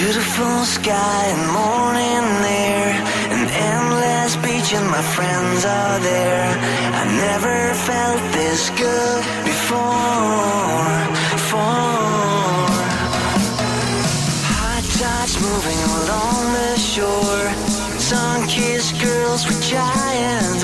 Beautiful sky and morning air, an endless beach, and my friends are there. I never felt this good before. For hot dogs moving along the shore, sun kissed girls with giant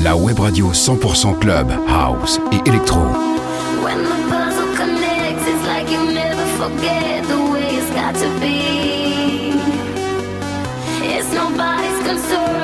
la web radio 100% club, house et électro. When the puzzle connects, it's like you never forget the way it's got to be. It's nobody's concerned.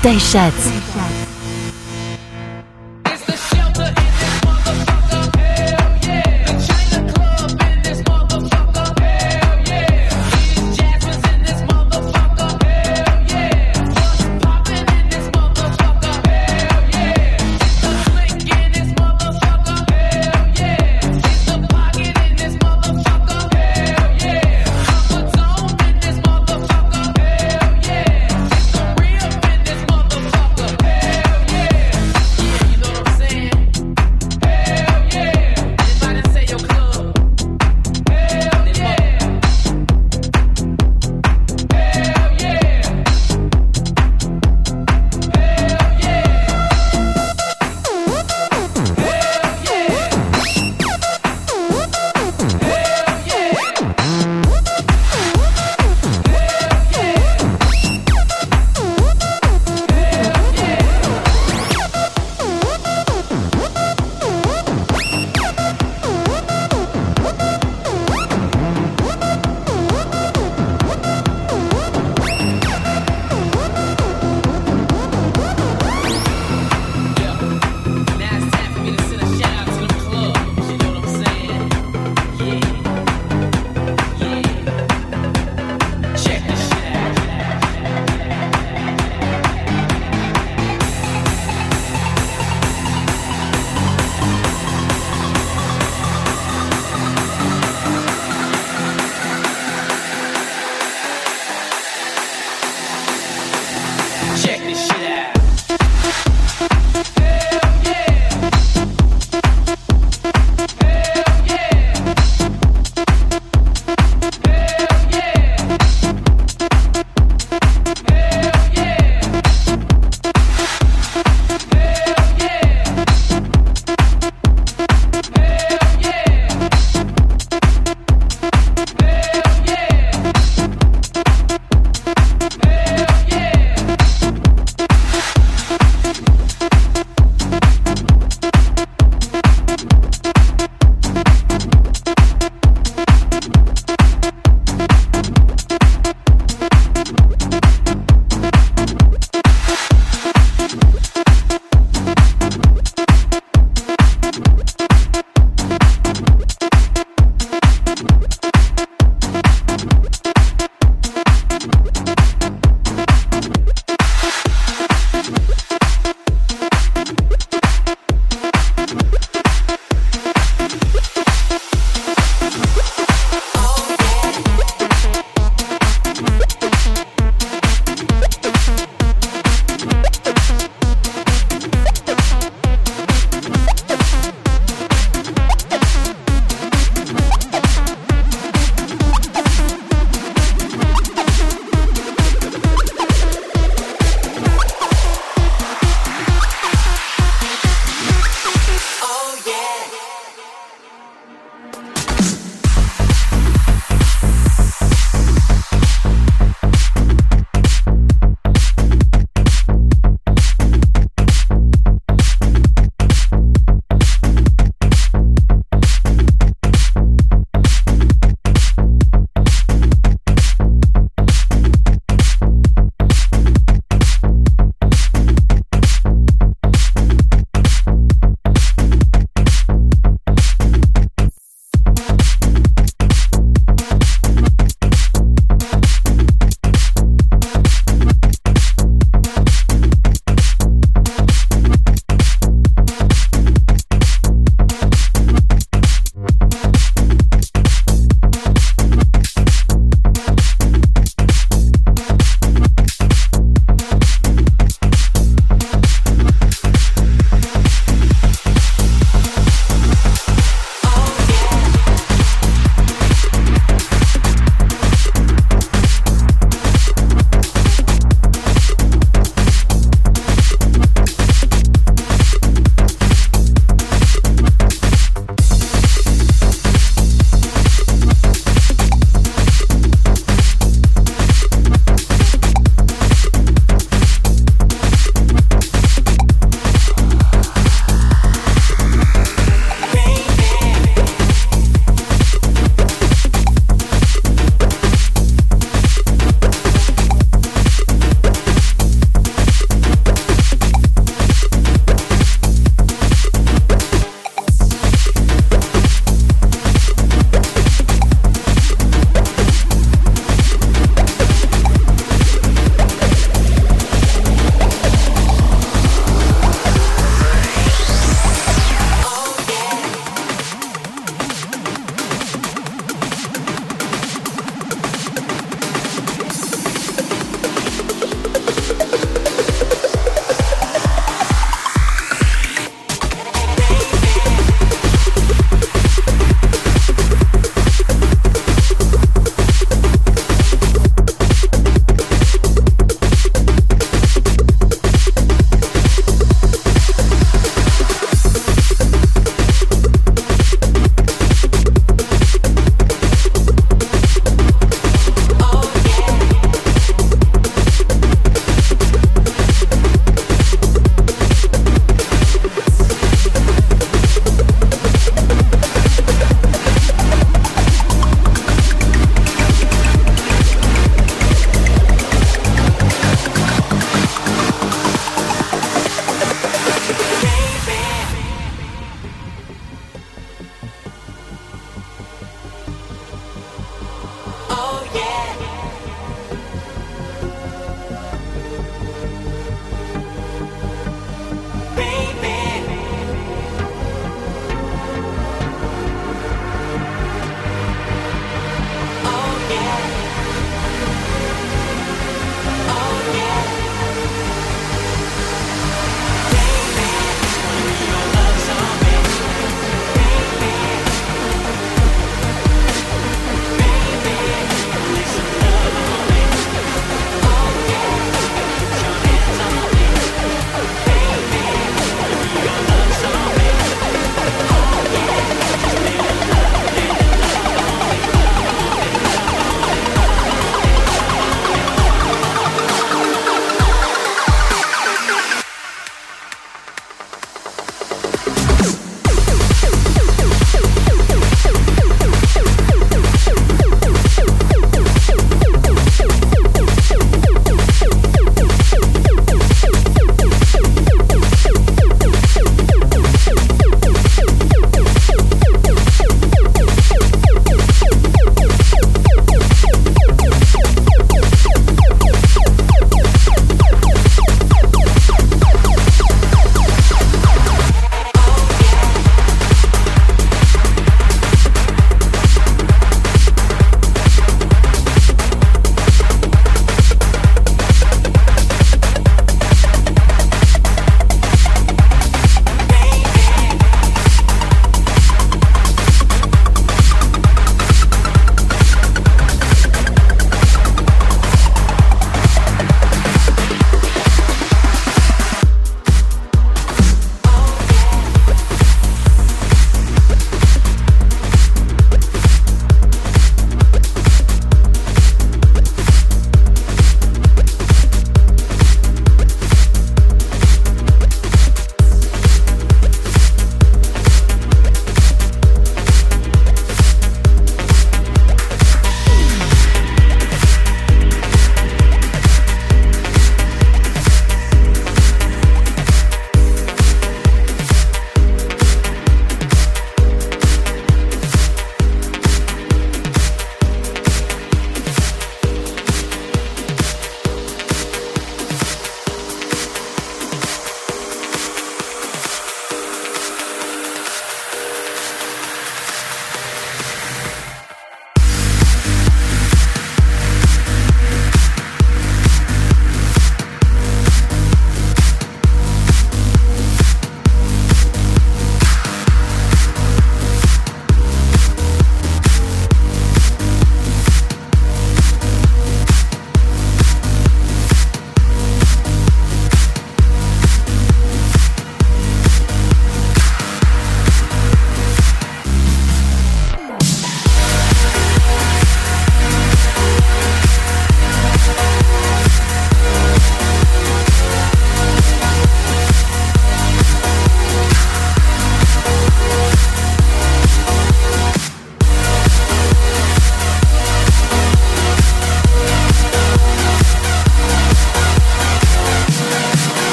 大傻子。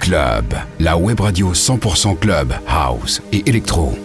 Club, la web radio 100% Club, House et Electro.